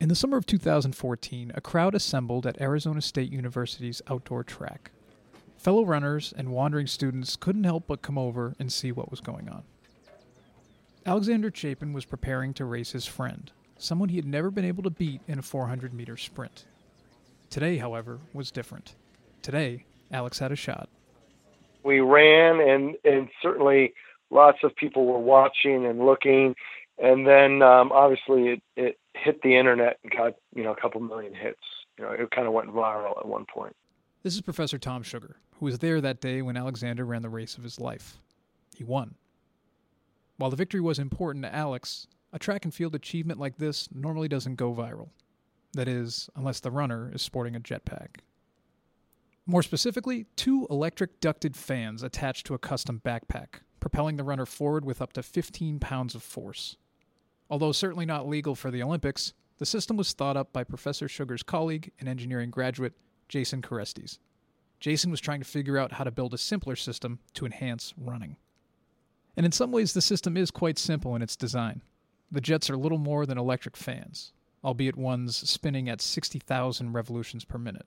In the summer of 2014, a crowd assembled at Arizona State University's outdoor track. Fellow runners and wandering students couldn't help but come over and see what was going on. Alexander Chapin was preparing to race his friend, someone he had never been able to beat in a 400 meter sprint. Today, however, was different. Today, Alex had a shot. We ran, and, and certainly lots of people were watching and looking. And then um, obviously it, it hit the internet and got you know a couple million hits. You know, it kind of went viral at one point. This is Professor Tom Sugar, who was there that day when Alexander ran the race of his life. He won. While the victory was important to Alex, a track and field achievement like this normally doesn't go viral. That is, unless the runner is sporting a jetpack. More specifically, two electric ducted fans attached to a custom backpack, propelling the runner forward with up to 15 pounds of force. Although certainly not legal for the Olympics, the system was thought up by Professor Sugar's colleague and engineering graduate, Jason Kerestes. Jason was trying to figure out how to build a simpler system to enhance running. And in some ways, the system is quite simple in its design. The jets are little more than electric fans, albeit ones spinning at 60,000 revolutions per minute.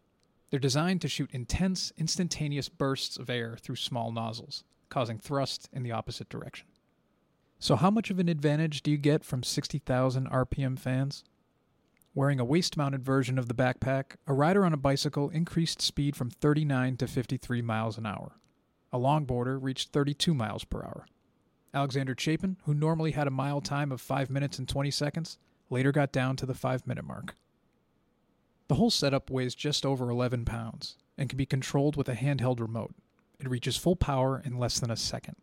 They're designed to shoot intense, instantaneous bursts of air through small nozzles, causing thrust in the opposite direction. So, how much of an advantage do you get from 60,000 RPM fans? Wearing a waist mounted version of the backpack, a rider on a bicycle increased speed from 39 to 53 miles an hour. A longboarder reached 32 miles per hour. Alexander Chapin, who normally had a mile time of 5 minutes and 20 seconds, later got down to the 5 minute mark. The whole setup weighs just over 11 pounds and can be controlled with a handheld remote. It reaches full power in less than a second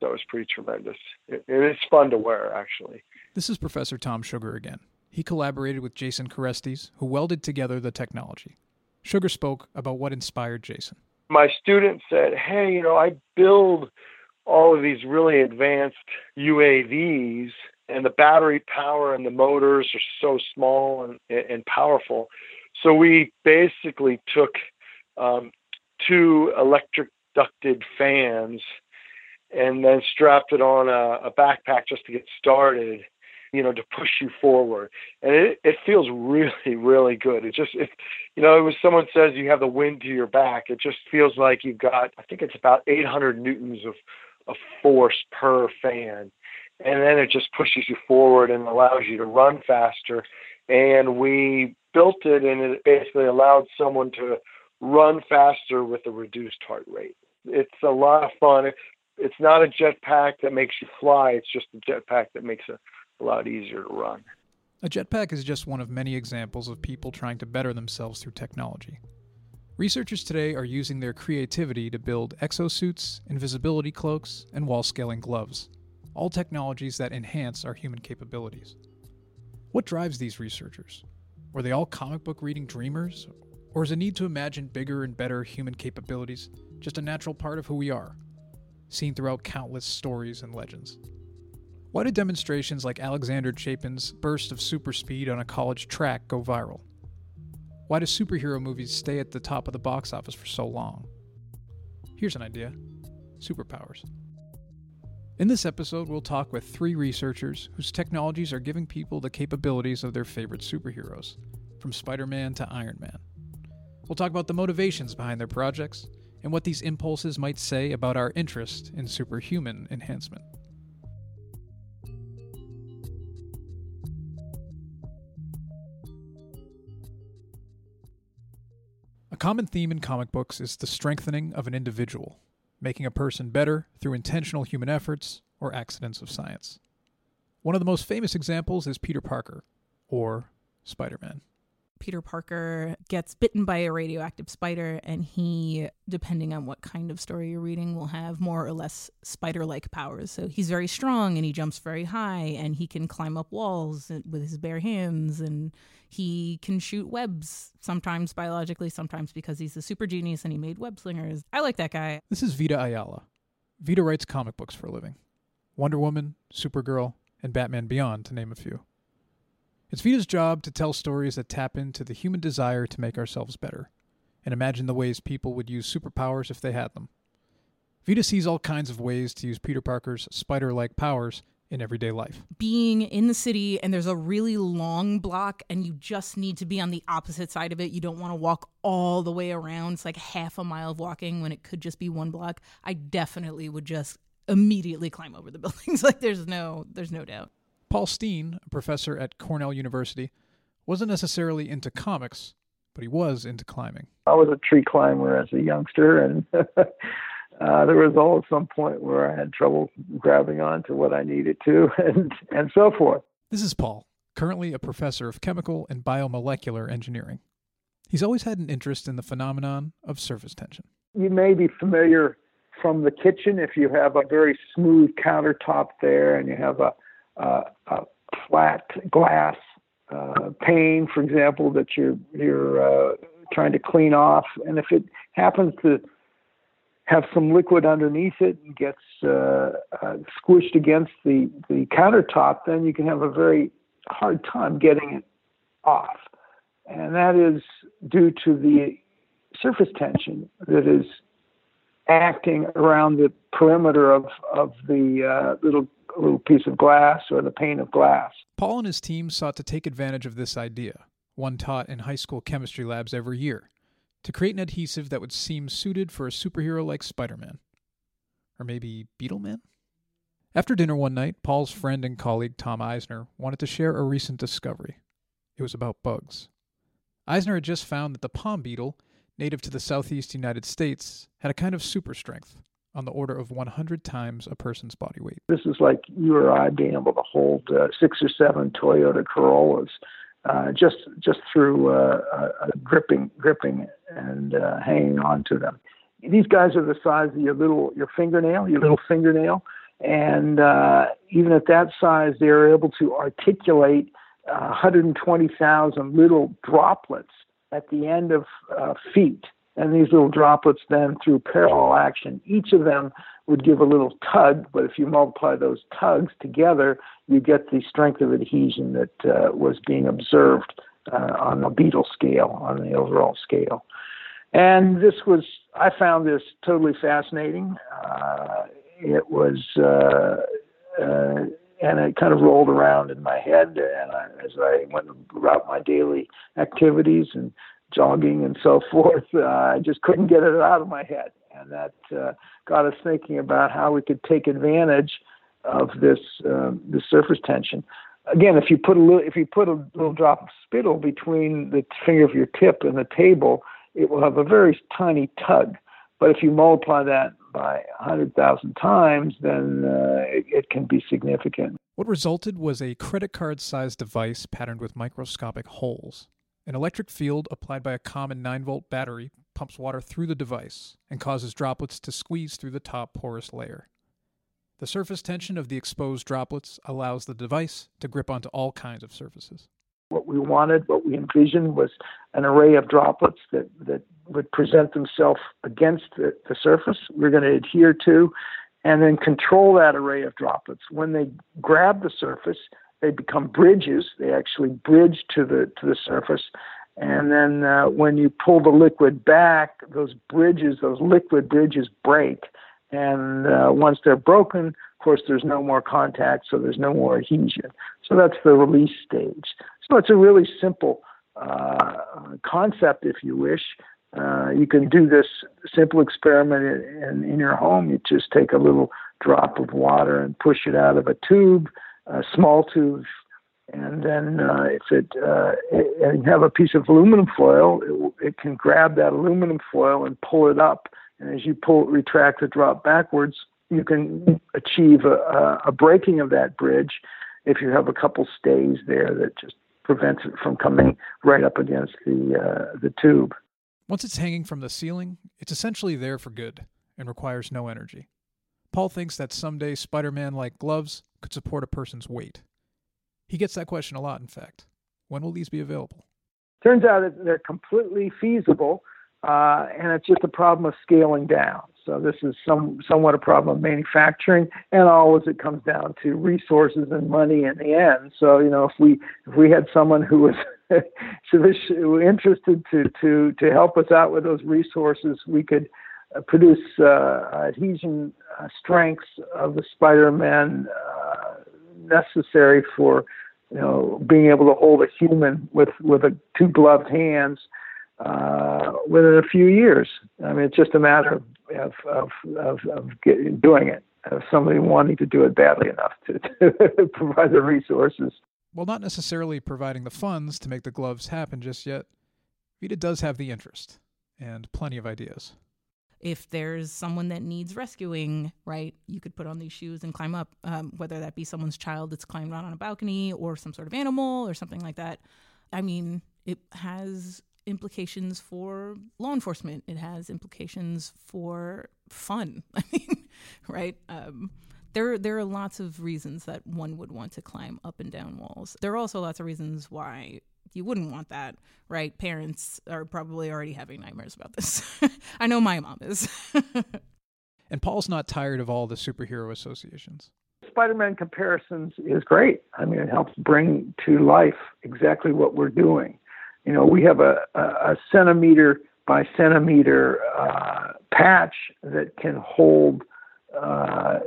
that was pretty tremendous. It, it is fun to wear, actually. This is Professor Tom Sugar again. He collaborated with Jason Kerestes, who welded together the technology. Sugar spoke about what inspired Jason. My student said, Hey, you know, I build all of these really advanced UAVs, and the battery power and the motors are so small and, and powerful. So we basically took um, two electric ducted fans and then strapped it on a, a backpack just to get started you know to push you forward. And it, it feels really really good. It just you know when someone says you have the wind to your back. It just feels like you've got i think it's about 800 newtons of of force per fan. And then it just pushes you forward and allows you to run faster. And we built it and it basically allowed someone to run faster with a reduced heart rate. It's a lot of fun it's not a jetpack that makes you fly. It's just a jetpack that makes it a lot easier to run. A jetpack is just one of many examples of people trying to better themselves through technology. Researchers today are using their creativity to build exosuits, invisibility cloaks, and wall scaling gloves, all technologies that enhance our human capabilities. What drives these researchers? Were they all comic book reading dreamers? Or is a need to imagine bigger and better human capabilities just a natural part of who we are? Seen throughout countless stories and legends. Why do demonstrations like Alexander Chapin's burst of super speed on a college track go viral? Why do superhero movies stay at the top of the box office for so long? Here's an idea superpowers. In this episode, we'll talk with three researchers whose technologies are giving people the capabilities of their favorite superheroes, from Spider Man to Iron Man. We'll talk about the motivations behind their projects and what these impulses might say about our interest in superhuman enhancement. A common theme in comic books is the strengthening of an individual, making a person better through intentional human efforts or accidents of science. One of the most famous examples is Peter Parker, or Spider Man. Peter Parker gets bitten by a radioactive spider, and he, depending on what kind of story you're reading, will have more or less spider like powers. So he's very strong and he jumps very high, and he can climb up walls with his bare hands, and he can shoot webs, sometimes biologically, sometimes because he's a super genius and he made web slingers. I like that guy. This is Vita Ayala. Vita writes comic books for a living Wonder Woman, Supergirl, and Batman Beyond, to name a few. It's Vita's job to tell stories that tap into the human desire to make ourselves better and imagine the ways people would use superpowers if they had them. Vita sees all kinds of ways to use Peter Parker's spider like powers in everyday life. Being in the city and there's a really long block and you just need to be on the opposite side of it. You don't want to walk all the way around. It's like half a mile of walking when it could just be one block. I definitely would just immediately climb over the buildings. like there's no there's no doubt. Paul Steen, a professor at Cornell University, wasn't necessarily into comics, but he was into climbing. I was a tree climber as a youngster, and uh, there was all at some point where I had trouble grabbing onto what I needed to, and and so forth. This is Paul, currently a professor of chemical and biomolecular engineering. He's always had an interest in the phenomenon of surface tension. You may be familiar from the kitchen if you have a very smooth countertop there and you have a, a, a flat glass uh, pane, for example, that you're you're uh, trying to clean off, and if it happens to have some liquid underneath it and gets uh, uh, squished against the the countertop, then you can have a very hard time getting it off, and that is due to the surface tension that is acting around the perimeter of of the uh, little little piece of glass or the pane of glass. Paul and his team sought to take advantage of this idea, one taught in high school chemistry labs every year, to create an adhesive that would seem suited for a superhero like Spider Man. Or maybe Beetleman? After dinner one night, Paul's friend and colleague Tom Eisner wanted to share a recent discovery. It was about bugs. Eisner had just found that the palm beetle, native to the southeast United States, had a kind of super strength, on the order of 100 times a person's body weight. This is like you or I being able to hold uh, six or seven Toyota Corollas uh, just just through uh, uh, gripping gripping and uh, hanging on to them. These guys are the size of your little your fingernail, your little fingernail, and uh, even at that size, they are able to articulate 120,000 little droplets at the end of feet and these little droplets then through parallel action, each of them would give a little tug, but if you multiply those tugs together, you get the strength of adhesion that uh, was being observed uh, on the beetle scale, on the overall scale. And this was, I found this totally fascinating. Uh, it was, uh, uh, and it kind of rolled around in my head and I, as I went about my daily activities and jogging and so forth. Uh, I just couldn't get it out of my head, and that uh, got us thinking about how we could take advantage of this uh, this surface tension. Again, if you put a little if you put a little drop of spittle between the finger of your tip and the table, it will have a very tiny tug. But if you multiply that by 100,000 times, then uh, it, it can be significant. What resulted was a credit card sized device patterned with microscopic holes. An electric field applied by a common 9 volt battery pumps water through the device and causes droplets to squeeze through the top porous layer. The surface tension of the exposed droplets allows the device to grip onto all kinds of surfaces. What we wanted, what we envisioned, was an array of droplets that, that would present themselves against the, the surface we're going to adhere to, and then control that array of droplets. When they grab the surface, they become bridges. They actually bridge to the to the surface, and then uh, when you pull the liquid back, those bridges, those liquid bridges, break. And uh, once they're broken, of course, there's no more contact, so there's no more adhesion. So that's the release stage. So it's a really simple uh, concept, if you wish. Uh, you can do this simple experiment in, in, in, your home. You just take a little drop of water and push it out of a tube a small tube, and then uh, if it, uh, it, and you have a piece of aluminum foil, it, it can grab that aluminum foil and pull it up. And as you pull, retract the drop backwards, you can achieve a, a breaking of that bridge if you have a couple stays there that just prevents it from coming right up against the uh, the tube. Once it's hanging from the ceiling, it's essentially there for good and requires no energy. Paul thinks that someday Spider Man like gloves could support a person's weight. He gets that question a lot, in fact. When will these be available? Turns out that they're completely feasible, uh, and it's just a problem of scaling down. So this is some somewhat a problem of manufacturing, and always it comes down to resources and money in the end. So you know, if we if we had someone who was interested to to to help us out with those resources, we could uh, produce uh, adhesion uh, strengths of the Spider-Man necessary for you know being able to hold a human with with a two gloved hands uh, within a few years. I mean, it's just a matter of of of, of, of get, doing it. Of somebody wanting to do it badly enough to, to provide the resources. Well, not necessarily providing the funds to make the gloves happen just yet, Vita does have the interest and plenty of ideas. If there's someone that needs rescuing, right, you could put on these shoes and climb up, um, whether that be someone's child that's climbed out on a balcony or some sort of animal or something like that. I mean, it has implications for law enforcement. It has implications for fun. I mean, right? Um, there, there are lots of reasons that one would want to climb up and down walls. There are also lots of reasons why you wouldn't want that, right? Parents are probably already having nightmares about this. I know my mom is. and Paul's not tired of all the superhero associations. Spider-Man comparisons is great. I mean, it helps bring to life exactly what we're doing. You know, we have a, a, a centimeter by centimeter uh, patch that can hold uh,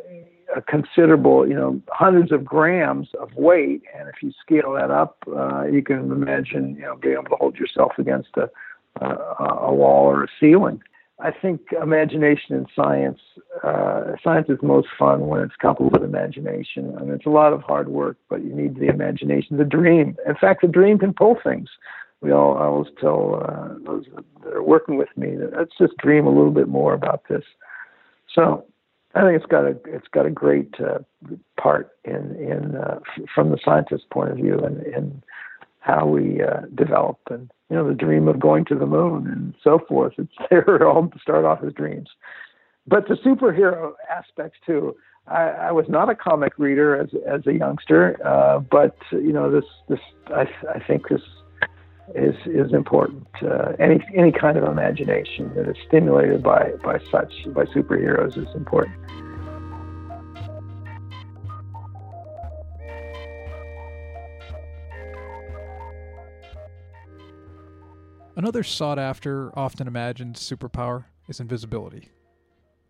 a considerable, you know, hundreds of grams of weight. And if you scale that up, uh, you can imagine, you know, being able to hold yourself against a, a, a wall or a ceiling. I think imagination in science, uh, science is most fun when it's coupled with imagination. I mean, it's a lot of hard work, but you need the imagination, the dream. In fact, the dream can pull things we all I always tell uh, those that are working with me that let's just dream a little bit more about this. So I think it's got a it's got a great uh, part in in uh, f- from the scientist's point of view and in how we uh, develop and you know the dream of going to the moon and so forth. It's they're all start off as dreams, but the superhero aspects too. I, I was not a comic reader as as a youngster, uh, but you know this this I I think this is is important. Uh, any any kind of imagination that is stimulated by by such by superheroes is important. Another sought after, often imagined superpower is invisibility.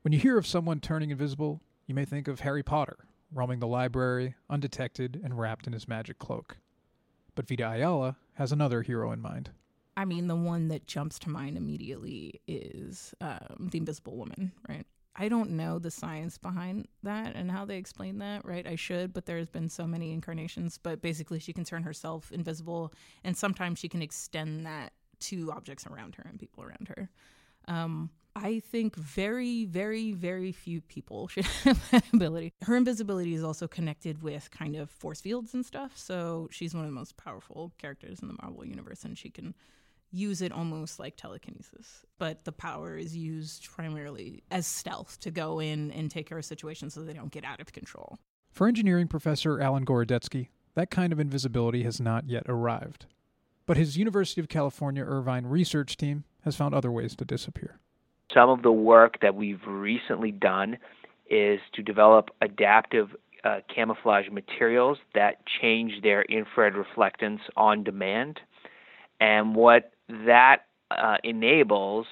When you hear of someone turning invisible, you may think of Harry Potter, roaming the library, undetected and wrapped in his magic cloak. But Vita Ayala has another hero in mind. I mean, the one that jumps to mind immediately is um, the Invisible Woman, right? I don't know the science behind that and how they explain that, right? I should, but there's been so many incarnations. But basically, she can turn herself invisible, and sometimes she can extend that to objects around her and people around her. Um, I think very, very, very few people should have that ability. Her invisibility is also connected with kind of force fields and stuff. So she's one of the most powerful characters in the Marvel universe, and she can use it almost like telekinesis. But the power is used primarily as stealth to go in and take care of situations so they don't get out of control. For engineering professor Alon Gorodetsky, that kind of invisibility has not yet arrived. But his University of California Irvine research team has found other ways to disappear. Some of the work that we've recently done is to develop adaptive uh, camouflage materials that change their infrared reflectance on demand. And what that uh, enables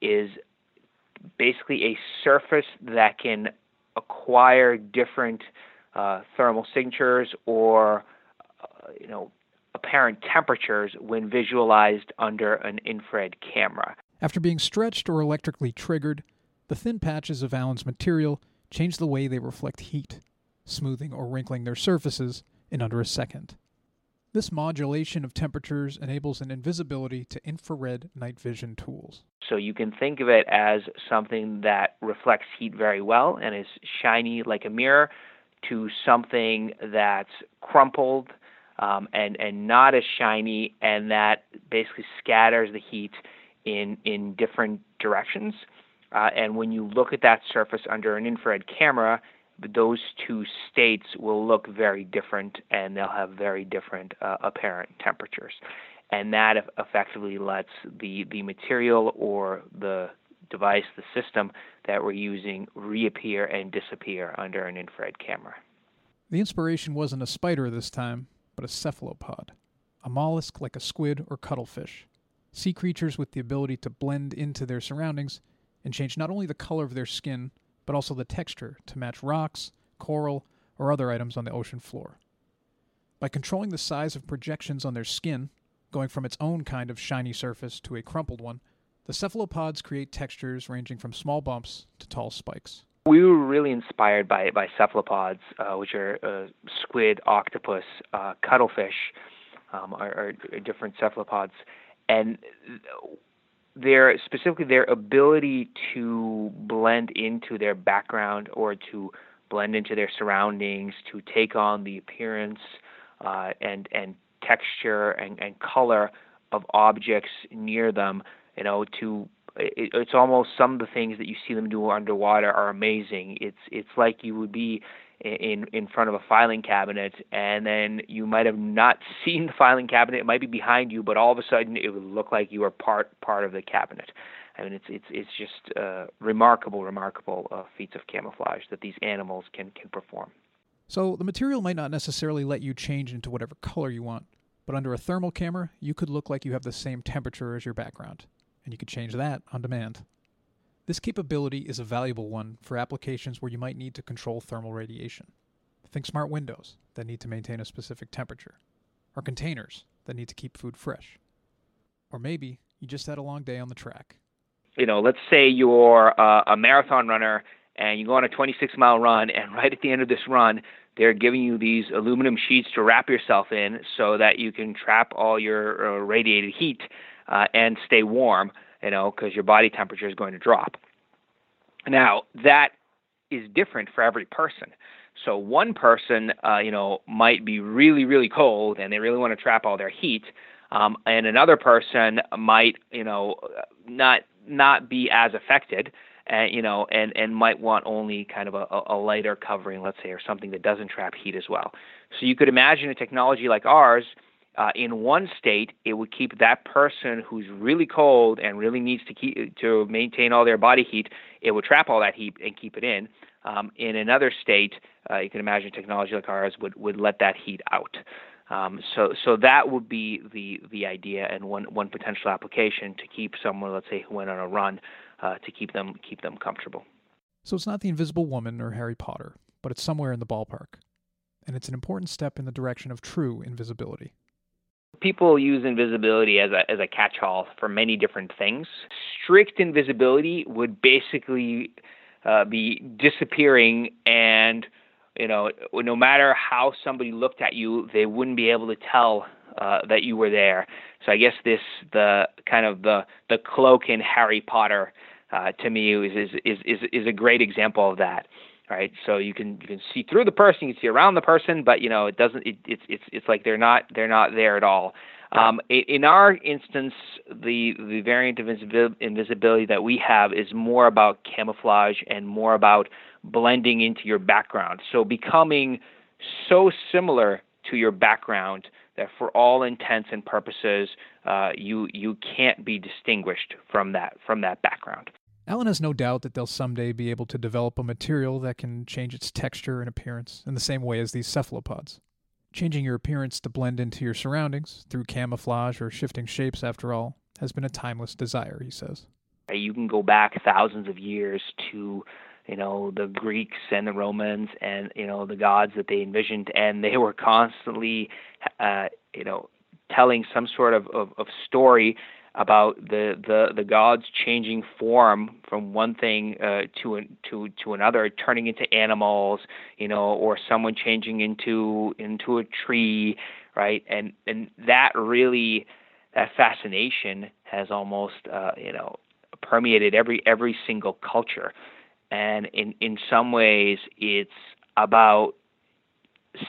is basically a surface that can acquire different uh, thermal signatures or uh, you know apparent temperatures when visualized under an infrared camera. After being stretched or electrically triggered, the thin patches of Alon's material change the way they reflect heat, smoothing or wrinkling their surfaces in under a second. This modulation of temperatures enables an invisibility to infrared night vision tools. So you can think of it as something that reflects heat very well and is shiny like a mirror to something that's crumpled um, and, and not as shiny and that basically scatters the heat in in different directions. Uh, and when you look at that surface under an infrared camera, those two states will look very different and they'll have very different uh, apparent temperatures. And that effectively lets the, the material or the device, the system that we're using, reappear and disappear under an infrared camera. The inspiration wasn't a spider this time, but a cephalopod, a mollusk like a squid or cuttlefish sea creatures with the ability to blend into their surroundings and change not only the color of their skin, but also the texture to match rocks, coral, or other items on the ocean floor. By controlling the size of projections on their skin, going from its own kind of shiny surface to a crumpled one, the cephalopods create textures ranging from small bumps to tall spikes. We were really inspired by by cephalopods, uh, which are uh, squid, octopus, uh, cuttlefish, um, are, are, different cephalopods, and their specifically their ability to blend into their background or to blend into their surroundings, to take on the appearance uh, and and texture and, and color of objects near them. You know, to it, it's almost some of the things that you see them do underwater are amazing. It's it's like you would be in in front of a filing cabinet and then you might have not seen the filing cabinet. It might be behind you but all of a sudden it would look like you were part part of the cabinet. I mean it's it's it's just uh, remarkable remarkable uh, feats of camouflage that these animals can can perform. So the material might not necessarily let you change into whatever color you want but under a thermal camera you could look like you have the same temperature as your background and you could change that on demand. This capability is a valuable one for applications where you might need to control thermal radiation. Think smart windows that need to maintain a specific temperature, or containers that need to keep food fresh. Or maybe you just had a long day on the track. You know, let's say you're uh, a marathon runner and you go on a 26 mile run, and right at the end of this run, they're giving you these aluminum sheets to wrap yourself in so that you can trap all your uh, radiated heat uh, and stay warm, you know, because your body temperature is going to drop. Now, that is different for every person. So one person, uh, you know, might be really, really cold and they really want to trap all their heat, um, and another person might, you know, not not be as affected, and you know, and and might want only kind of a, a lighter covering, let's say, or something that doesn't trap heat as well. So you could imagine a technology like ours uh, in one state, it would keep that person who's really cold and really needs to keep to maintain all their body heat. It would trap all that heat and keep it in. Um, in another state, uh, you can imagine technology like ours would, would let that heat out. Um, so so that would be the the idea and one one potential application to keep someone, let's say, who went on a run, uh, to keep them keep them comfortable. So it's not the Invisible Woman or Harry Potter, but it's somewhere in the ballpark, and it's an important step in the direction of true invisibility people use invisibility as a as a catch-all for many different things. Strict invisibility would basically uh, be disappearing, and you know, no matter how somebody looked at you, they wouldn't be able to tell uh, that you were there. So I guess this the kind of the the cloak in Harry Potter uh, to me is, is is is a great example of that right? So you can you can see through the person, you can see around the person, but you know it doesn't. It, it's it's it's like they're not they're not there at all. Um, in our instance, the the variant of invisibility that we have is more about camouflage and more about blending into your background. So becoming so similar to your background that for all intents and purposes, uh, you you can't be distinguished from that from that background. Alon has no doubt that they'll someday be able to develop a material that can change its texture and appearance in the same way as these cephalopods. Changing your appearance to blend into your surroundings through camouflage or shifting shapes, after all, has been a timeless desire, he says. You can go back thousands of years to, you know, the Greeks and the Romans and, you know, the gods that they envisioned, and they were constantly, uh, you know, telling some sort of, of, of story about the, the, the gods changing form from one thing uh, to to to another, turning into animals, you know, or someone changing into into a tree, right? And and that really that fascination has almost uh, you know permeated every every single culture, and in in some ways it's about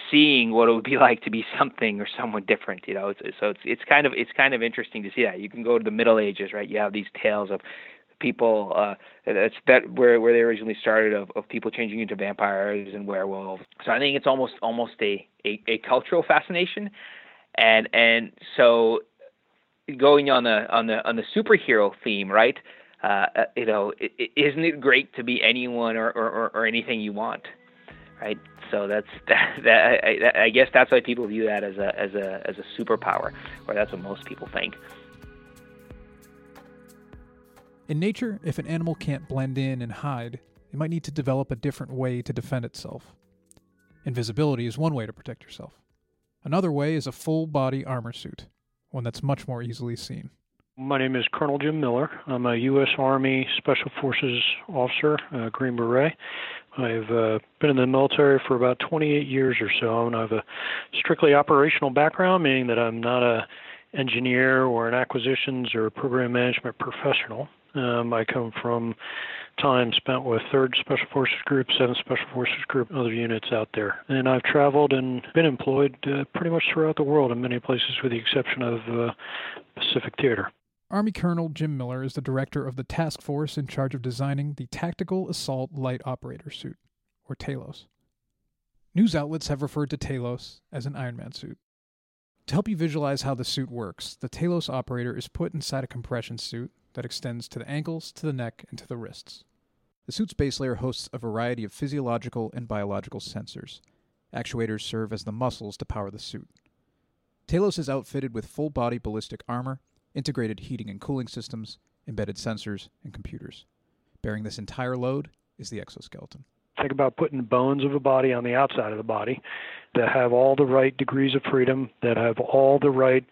seeing what it would be like to be something or someone different you know? So it's it's kind of it's kind of interesting to see that. You can go to the middle ages right? You have these tales of people uh that's that where where they originally started of, of people changing into vampires and werewolves. So i think it's almost almost a a, a cultural fascination. And and so going on the on the on the superhero theme right uh, uh you know isn't it great to be anyone or, or, or anything you want right? So that's that. that I, I, guess that's why people view that as a as a as a superpower, or that's what most people think. In nature, if an animal can't blend in and hide, it might need to develop a different way to defend itself. Invisibility is one way to protect yourself. Another way is a full body armor suit, one that's much more easily seen. My name is Colonel Jim Miller. I'm a U.S. Army Special Forces officer, uh, Green Beret. I've uh, been in the military for about 28 years or so, and I have a strictly operational background, meaning that I'm not a engineer or an acquisitions or program management professional. Um, I come from time spent with 3rd Special Forces Group, 7th Special Forces Group, other units out there. And I've traveled and been employed uh, pretty much throughout the world in many places, with the exception of uh, Pacific Theater. Army Colonel Jim Miller is the director of the task force in charge of designing the Tactical Assault Light Operator Suit, or TALOS. News outlets have referred to TALOS as an Iron Man suit. To help you visualize how the suit works, the TALOS operator is put inside a compression suit that extends to the ankles, to the neck, and to the wrists. The suit's base layer hosts a variety of physiological and biological sensors. Actuators serve as the muscles to power the suit. Talos is outfitted with full body ballistic armor integrated heating and cooling systems, embedded sensors, and computers. Bearing this entire load is the exoskeleton. Think about putting the bones of a body on the outside of the body that have all the right degrees of freedom, that have all the right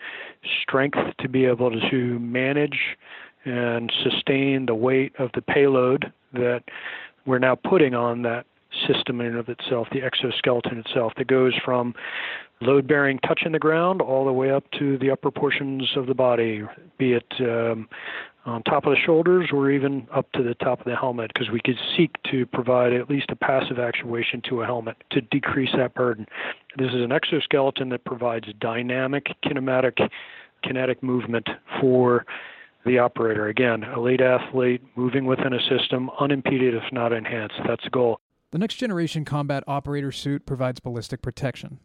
strength to be able to manage and sustain the weight of the payload that we're now putting on that system in and of itself, the exoskeleton itself, that goes from load bearing touching the ground all the way up to the upper portions of the body, be it um, on top of the shoulders or even up to the top of the helmet, because we could seek to provide at least a passive actuation to a helmet to decrease that burden. This is an exoskeleton that provides dynamic kinematic kinetic movement for the operator. Again, elite athlete moving within a system, unimpeded if not enhanced. That's the goal. The next generation combat operator suit provides ballistic protection.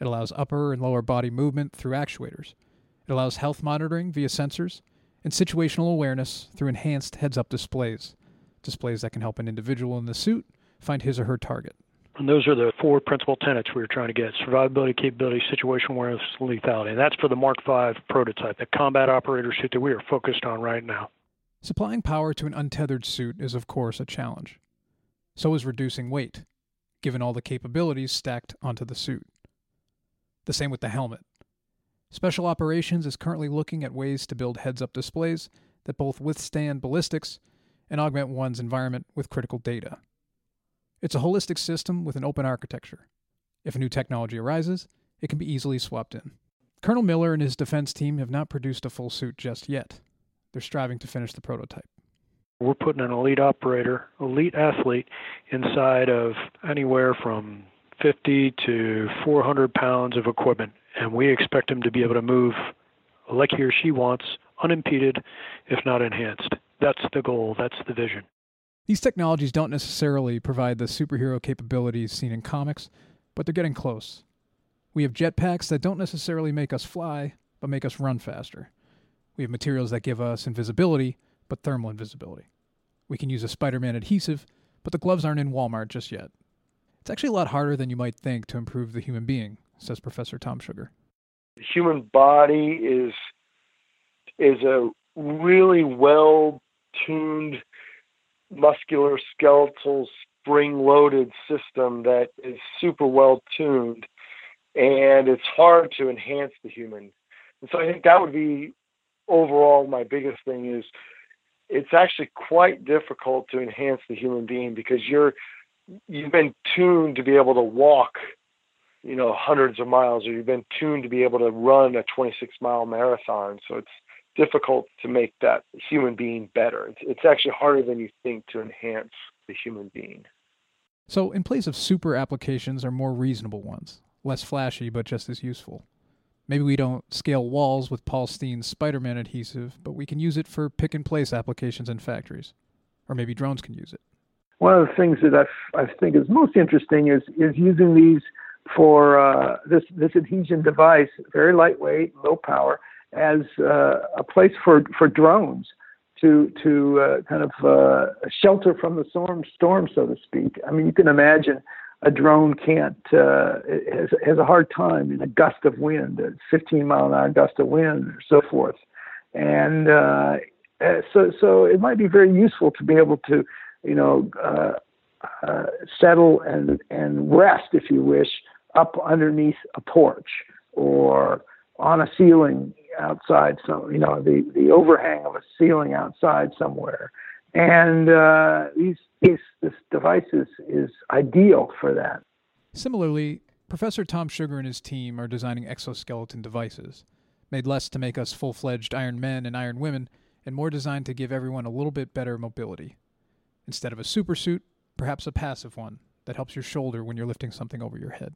It allows upper and lower body movement through actuators. It allows health monitoring via sensors and situational awareness through enhanced heads up displays, displays that can help an individual in the suit find his or her target. And those are the four principal tenets we were trying to get survivability, capability, situational awareness, lethality. And that's for the Mark V prototype, the combat operator suit that we are focused on right now. Supplying power to an untethered suit is, of course, a challenge. So is reducing weight, given all the capabilities stacked onto the suit. The same with the helmet. Special Operations is currently looking at ways to build heads up displays that both withstand ballistics and augment one's environment with critical data. It's a holistic system with an open architecture. If a new technology arises, it can be easily swapped in. Colonel Miller and his defense team have not produced a full suit just yet. They're striving to finish the prototype. We're putting an elite operator, elite athlete inside of anywhere from 50 to 400 pounds of equipment, and we expect him to be able to move like he or she wants, unimpeded, if not enhanced. That's the goal, that's the vision. These technologies don't necessarily provide the superhero capabilities seen in comics, but they're getting close. We have jetpacks that don't necessarily make us fly, but make us run faster. We have materials that give us invisibility, but thermal invisibility. We can use a Spider Man adhesive, but the gloves aren't in Walmart just yet. It's actually a lot harder than you might think to improve the human being, says Professor Tom Sugar. The human body is is a really well tuned muscular skeletal spring loaded system that is super well tuned and it's hard to enhance the human. And so I think that would be overall my biggest thing is it's actually quite difficult to enhance the human being because you're you've been tuned to be able to walk, you know, hundreds of miles, or you've been tuned to be able to run a 26 mile marathon. So it's difficult to make that human being better. It's, it's actually harder than you think to enhance the human being. So, in place of super applications are more reasonable ones, less flashy but just as useful. Maybe we don't scale walls with Paul Steen's Spider Man adhesive, but we can use it for pick and place applications in factories. Or maybe drones can use it one of the things that I, think is most interesting is is using these for uh, this this adhesion device, very lightweight, low power, as uh, a place for for drones to to uh, kind of uh, shelter from the storm storm, so to speak. I mean, you can imagine a drone can't uh, has has a hard time in a gust of wind, a 15 mile an hour gust of wind, or so forth, and uh, so so it might be very useful to be able to you know, uh, uh, settle and and rest, if you wish, up underneath a porch or on a ceiling outside some you know the the overhang of a ceiling outside somewhere and uh, these, these this device is, is ideal for that. Similarly professor tom sugar and his team are designing exoskeleton devices made less to make us full-fledged iron men and iron women and more designed to give everyone a little bit better mobility. Instead of a super suit perhaps a passive one that helps your shoulder when you're lifting something over your head.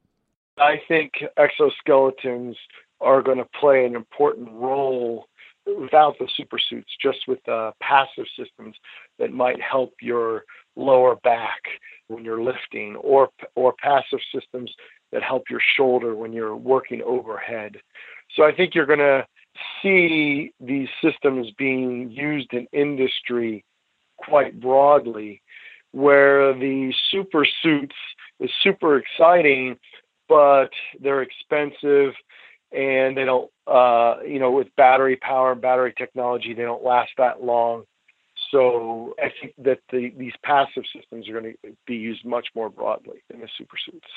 I think exoskeletons are going to play an important role without the super suits, just with uh, passive systems that might help your lower back when you're lifting, or or passive systems that help your shoulder when you're working overhead. So I think you're going to see these systems being used in industry quite broadly, where the super suits is super exciting, but they're expensive and they don't uh, you know with battery power and battery technology they don't last that long. So i think that the, these passive systems are going to be used much more broadly in the supersuits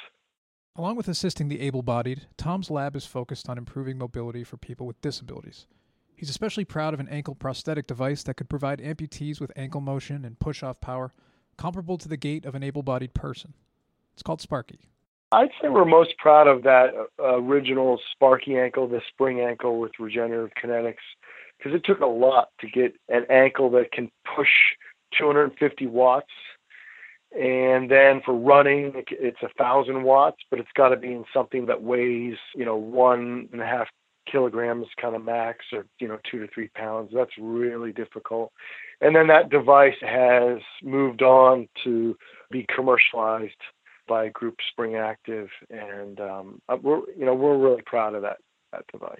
along with assisting the able-bodied tom's lab is focused on improving mobility for people with disabilities. He's especially proud of an ankle prosthetic device that could provide amputees with ankle motion and push-off power comparable to the gait of an able-bodied person. It's called sparky I'd say we're most proud of that uh, original Sparky ankle, the spring ankle with regenerative kinetics, because it took a lot to get an ankle that can push 250 watts. And then for running, it's a thousand watts, but it's got to be in something that weighs, you know, one and a half kilograms kind of max or, you know, two to three pounds. That's really difficult. And then that device has moved on to be commercialized by Group Spring Active, and um, uh, we're you know we're really proud of that that device.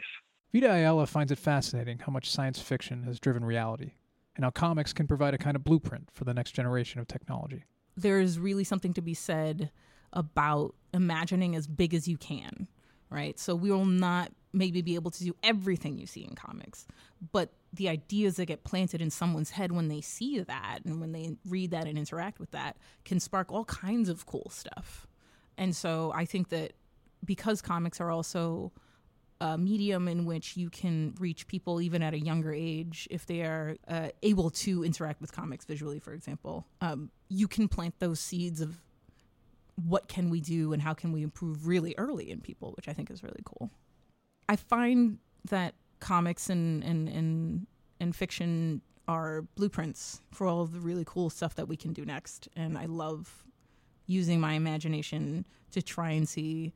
Vita Ayala finds it fascinating how much science fiction has driven reality, and how comics can provide a kind of blueprint for the next generation of technology. There's really something to be said about imagining as big as you can, right? So we will not maybe be able to do everything you see in comics, but the ideas that get planted in someone's head when they see that and when they read that and interact with that can spark all kinds of cool stuff. And so I think that because comics are also a medium in which you can reach people even at a younger age if they are uh, able to interact with comics visually, for example, um, you can plant those seeds of what can we do and how can we improve really early in people, which I think is really cool. I find that comics and and and and fiction are blueprints for all the really cool stuff that we can do next. And I love using my imagination to try and see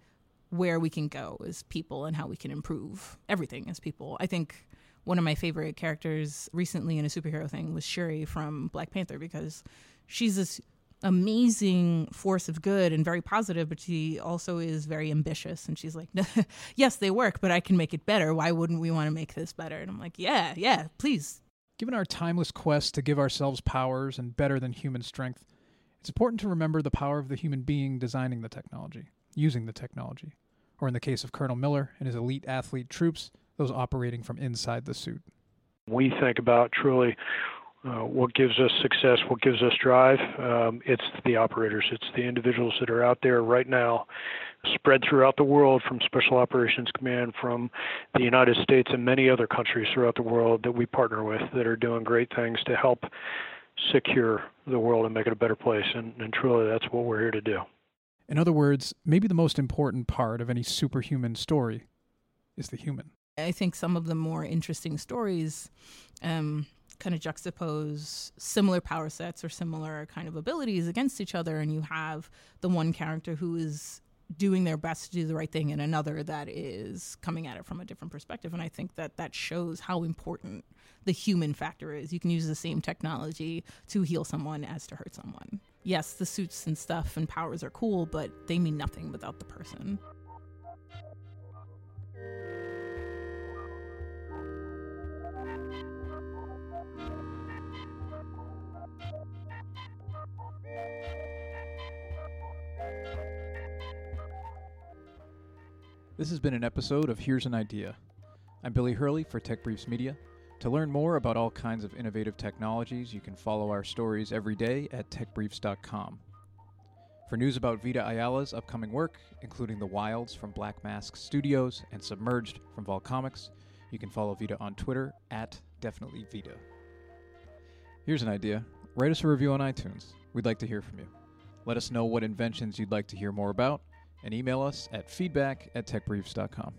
where we can go as people and how we can improve everything as people. I think one of my favorite characters recently in a superhero thing was Shuri from Black Panther because she's this amazing force of good and very positive, but she also is very ambitious. And she's like, yes, they work, but I can make it better. Why wouldn't we want to make this better? And I'm like, yeah, yeah, please. Given our timeless quest to give ourselves powers and better than human strength, it's important to remember the power of the human being designing the technology, using the technology, or in the case of Colonel Miller and his elite athlete troops, those operating from inside the suit. We think about truly uh, what gives us success, what gives us drive, um, it's the operators, it's the individuals that are out there right now, spread throughout the world from Special Operations Command, from the United States and many other countries throughout the world that we partner with that are doing great things to help secure the world and make it a better place. And, and truly, that's what we're here to do. In other words, maybe the most important part of any superhuman story is the human. I think some of the more interesting stories um, kind of juxtapose similar power sets or similar kind of abilities against each other and you have the one character who is doing their best to do the right thing and another that is coming at it from a different perspective. And i think that that shows how important the human factor is. You can use the same technology to heal someone as to hurt someone. Yes the suits and stuff and powers are cool but they mean nothing without the person This has been an episode of Here's an Idea. I'm Billy Hurley for Tech Briefs Media. To learn more about all kinds of innovative technologies, you can follow our stories every day at techbriefs.com. For news about Vita Ayala's upcoming work, including The Wilds from Black Mask Studios and Submerged from Vault Comics, you can follow Vita on Twitter at Definitely Vita. Here's an idea write us a review on iTunes. We'd like to hear from you. Let us know what inventions you'd like to hear more about, and email us at feedback at techbriefs.com.